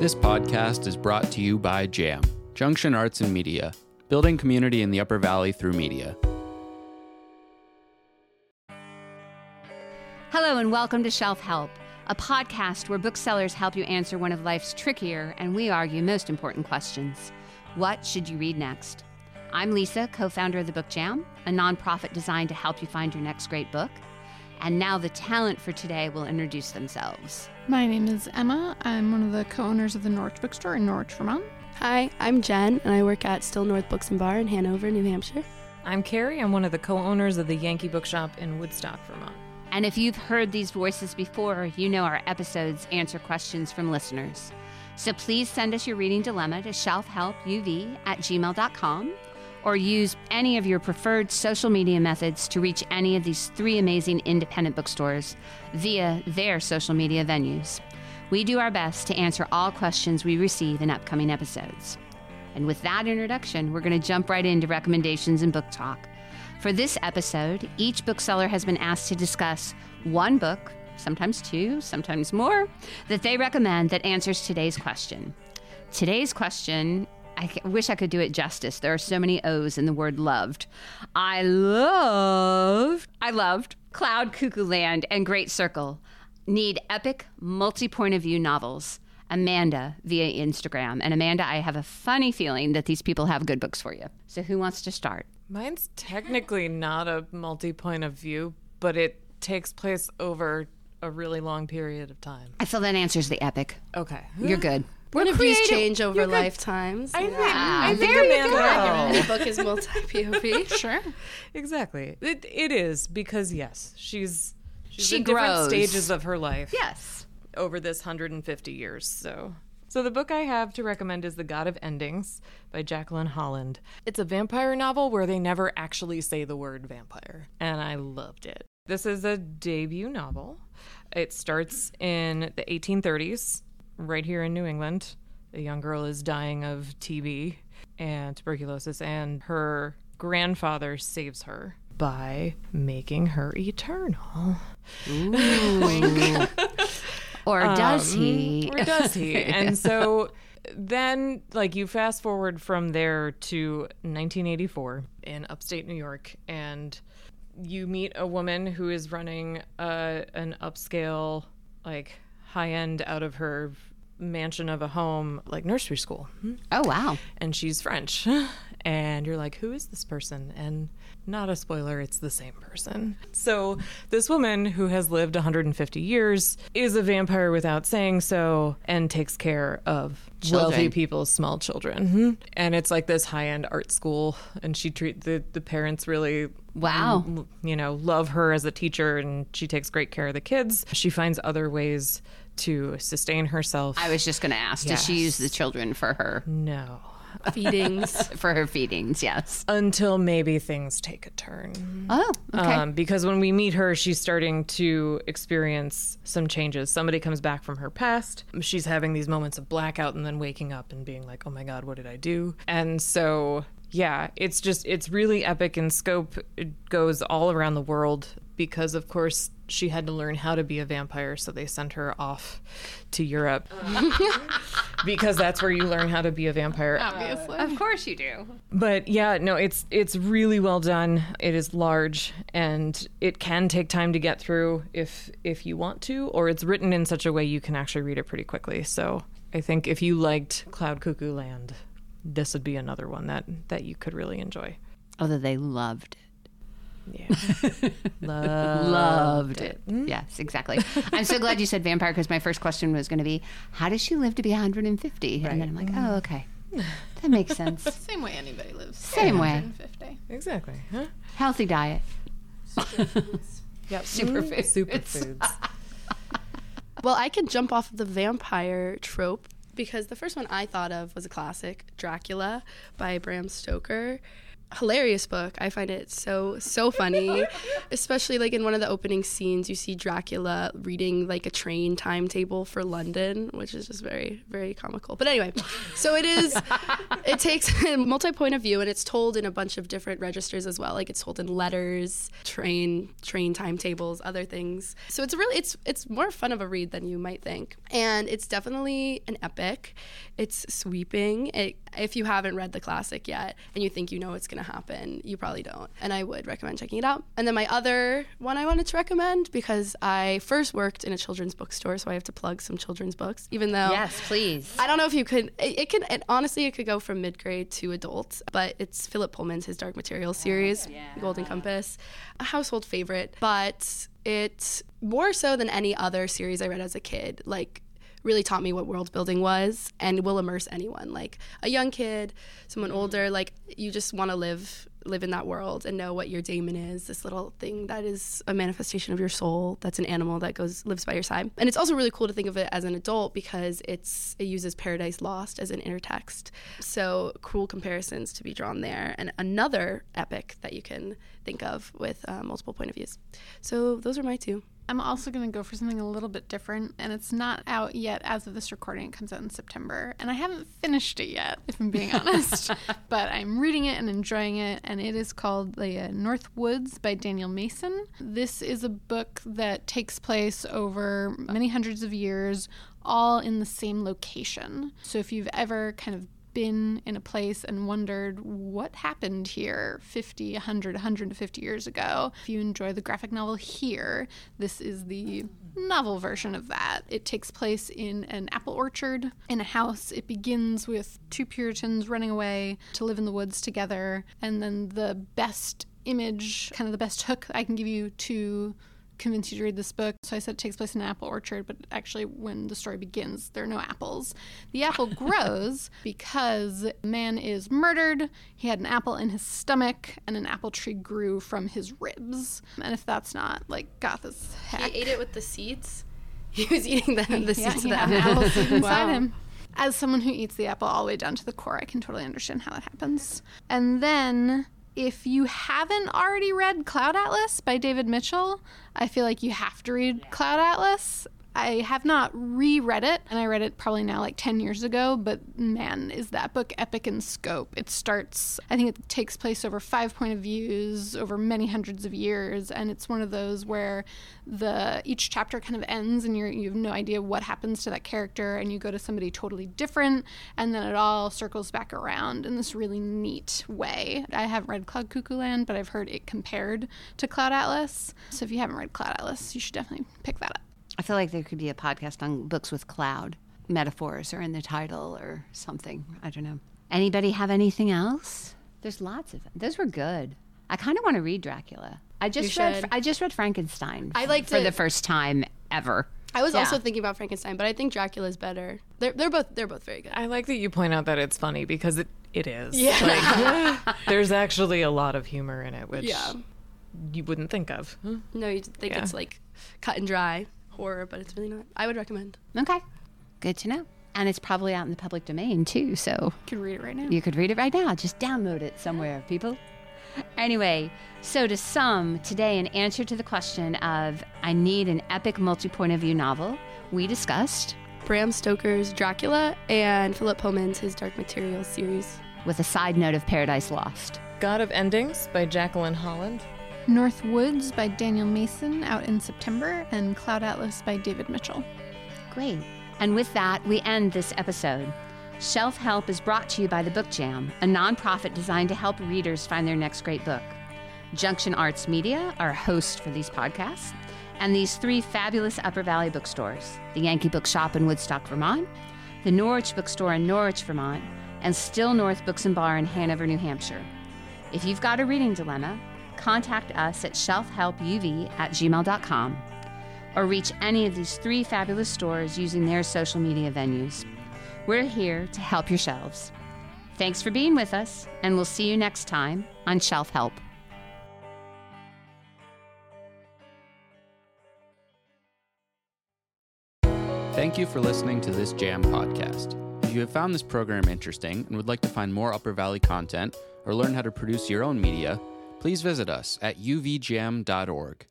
This podcast is brought to you by JAM, Junction Arts and Media, building community in the Upper Valley through media. Hello, and welcome to Shelf Help, a podcast where booksellers help you answer one of life's trickier and we argue most important questions What should you read next? I'm Lisa, co founder of the Book Jam, a nonprofit designed to help you find your next great book. And now the talent for today will introduce themselves. My name is Emma. I'm one of the co owners of the Norwich Bookstore in Norwich, Vermont. Hi, I'm Jen, and I work at Still North Books and Bar in Hanover, New Hampshire. I'm Kari. I'm one of the co owners of the Yankee Bookshop in Woodstock, Vermont. And if you've heard these voices before, you know our episodes answer questions from listeners. So please send us your reading dilemma to shelfhelpuv at gmail.com or use any of your preferred social media methods to reach any of these three amazing independent bookstores via their social media venues. We do our best to answer all questions we receive in upcoming episodes. And with that introduction, we're going to jump right into recommendations and book talk. For this episode, each bookseller has been asked to discuss one book, sometimes two, sometimes more, that they recommend that answers today's question. Today's question I wish I could do it justice. There are so many O's in the word loved. I loved, I loved Cloud Cuckoo Land and Great Circle. Need epic, multi point of view novels. Amanda via Instagram. And Amanda, I have a funny feeling that these people have good books for you. So who wants to start? Mine's technically not a multi point of view, but it takes place over a really long period of time. I feel that answers the epic. Okay. You're good. Point of views change over You're lifetimes. I think, Ah, I think there you go. Any book is multi POV. Sure. Exactly. It, it is because, yes, she's, she's She in different grows. stages of her life. Yes. over this 150 years. So, so the book I have to recommend is The God of Endings by Jacqueline Holland. It's a vampire novel where they never actually say the word vampire, and I loved it. This is a debut novel. It starts in the 1830s, right here in New England. A young girl is dying of TB and tuberculosis, and her grandfather saves her by making her eternal. Ooh. Or does he? Or does he? And so then, like, you fast forward from there to 1984 in upstate New York, and you meet a woman who is running uh, an upscale, like, high end out of her mansion of a home, like, nursery school. Oh, wow. And she's French. And you're like, who is this person? And not a spoiler, it's the same person. So, this woman who has lived 150 years is a vampire without saying so and takes care of Children. wealthy people's small children. Mhm. And it's like this high end art school. And she treat the, the parents really Wow. you know, love her as a teacher and she takes great care of the kids. She finds other ways to sustain herself. I was just going to ask, does she use the children for her no. Feedings. for her feedings? Yes. Until maybe things take a turn. Oh, okay. Um, because when we meet her, she's starting to experience some changes. Somebody comes back from her past. She's having these moments of blackout and then waking up and being like, oh my God, what did I do? And so, yeah, it's just, it's really epic in scope. It goes all around the world because, of course, she had to learn how to be a vampire. So they sent her off to Europe because that's where you learn how to be a vampire. Obviously. of course you do. But yeah, no, it's it's really well done. It is large and it can take time to get through if if you want to, or it's written in such a way you can actually read it pretty quickly. So I think if you liked Cloud Cuckoo Land, this would be another one that that you could really enjoy. Oh, Although they loved it. Yeah, Loved it. Mm-hmm. Yes, exactly. I'm so glad you said vampire because my first question was going to be, how does she live to be 150? And then I'm like, oh, mm-hmm. okay. That makes sense. Same way anybody lives. Same way. 150. exactly. Huh? Healthy diet. Yep. Superfoods. Superfoods. well, I can jump off of the vampire trope because the first one I thought of was a classic, Dracula by Bram Stoker. Hilarious book. I find it so so funny, especially like in one of the opening scenes, you see Dracula reading like a train timetable for London, which is just very very comical. But anyway, so it is. it takes a multi point of view, and it's told in a bunch of different registers as well. Like it's told in letters, train train timetables, other things. So it's really it's it's more fun of a read than you might think, and it's definitely an epic. It's sweeping. It, if you haven't read the classic yet and you think you know what's going to happen, you probably don't. And I would recommend checking it out. And then my other one I wanted to recommend because I first worked in a children's bookstore, so I have to plug some children's books, even though. Yes, please. I don't know if you could. It, it can. It, honestly, it could go from mid grade to adult, but it's Philip Pullman's his Dark Materials oh, series, Golden Compass, a household favorite. But it more so than any other series I read as a kid, like really taught me what world building was and will immerse anyone like a young kid someone older like you just want to live live in that world and know what your daemon is this little thing that is a manifestation of your soul that's an animal that goes lives by your side. And it's also really cool to think of it as an adult because it's it uses paradise lost as an intertext. So cool comparisons to be drawn there and another epic that you can think of with uh, multiple point of views. So those are my two I'm also going to go for something a little bit different, and it's not out yet as of this recording. It comes out in September, and I haven't finished it yet, if I'm being honest. but I'm reading it and enjoying it, and it is called The uh, North Woods by Daniel Mason. This is a book that takes place over many hundreds of years, all in the same location. So if you've ever kind of been in a place and wondered what happened here 50, 100, 150 years ago. If you enjoy the graphic novel here, this is the novel version of that. It takes place in an apple orchard in a house. It begins with two Puritans running away to live in the woods together, and then the best image, kind of the best hook I can give you to convince you to read this book. So I said it takes place in an apple orchard, but actually, when the story begins, there are no apples. The apple grows because man is murdered. He had an apple in his stomach, and an apple tree grew from his ribs. And if that's not like goth as heck, he ate it with the seeds he was eating the, the yeah, seeds of the apple inside Wow. him. As someone who eats the apple all the way down to the core, I can totally understand how that happens. And then, if you haven't already read Cloud Atlas by David Mitchell, I feel like you have to read Cloud Atlas. I have not reread it, and I read it probably now like 10 years ago, but man, is that book epic in scope. It starts, I think it takes place over five point of views over many hundreds of years, and it's one of those where the each chapter kind of ends and you're, you have no idea what happens to that character, and you go to somebody totally different, and then it all circles back around in this really neat way. I haven't read Cloud Cuckoo Land, but I've heard it compared to Cloud Atlas. So if you haven't read Cloud Atlas, you should definitely pick that up. I feel like there could be a podcast on books with cloud metaphors or in the title or something. I don't know. Anybody have anything else? There's lots of Those were good. I kind of want to read Dracula. I just You read should. I just read Frankenstein. I liked for it. the first time ever. I was Yeah. also thinking about Frankenstein, but I think Dracula's better. They're, they're both they're both very good. I like that you point out that it's funny because it, it is. Yeah. Like, there's actually a lot of humor in it, which Yeah. you wouldn't think of. No, you think Yeah. it's like cut and dry horror, but it's really not. I would recommend. Okay. Good to know. And it's probably out in the public domain too, so You could read it right now. You could read it right now. Just download it somewhere, people. Anyway, so to sum, today, in answer to the question of I need an epic multi point of view novel, we discussed Bram Stoker's Dracula and Philip Pullman's his Dark Materials series. with a side note of Paradise Lost. God of Endings by Jacqueline Holland. North Woods by Daniel Mason out in September, and Cloud Atlas by David Mitchell. Great. And with that, we end this episode. Shelf Help is brought to you by the Book Jam, a nonprofit designed to help readers find their next great book. Junction Arts Media are host for these podcasts, and these three fabulous Upper Valley bookstores the Yankee Bookshop in Woodstock, Vermont, the Norwich Bookstore in Norwich, Vermont, and Still North Books and Bar in Hanover, New Hampshire. If you've got a reading dilemma, contact us at shelfhelpuv at gmail.com or reach any of these three fabulous stores using their social media venues. We're here to help your shelves. Thanks for being with us, and we'll see you next time on Shelf Help. Thank you for listening to this Jam podcast. If you have found this program interesting and would like to find more Upper Valley content or learn how to produce your own media, please visit us at uvjam.org.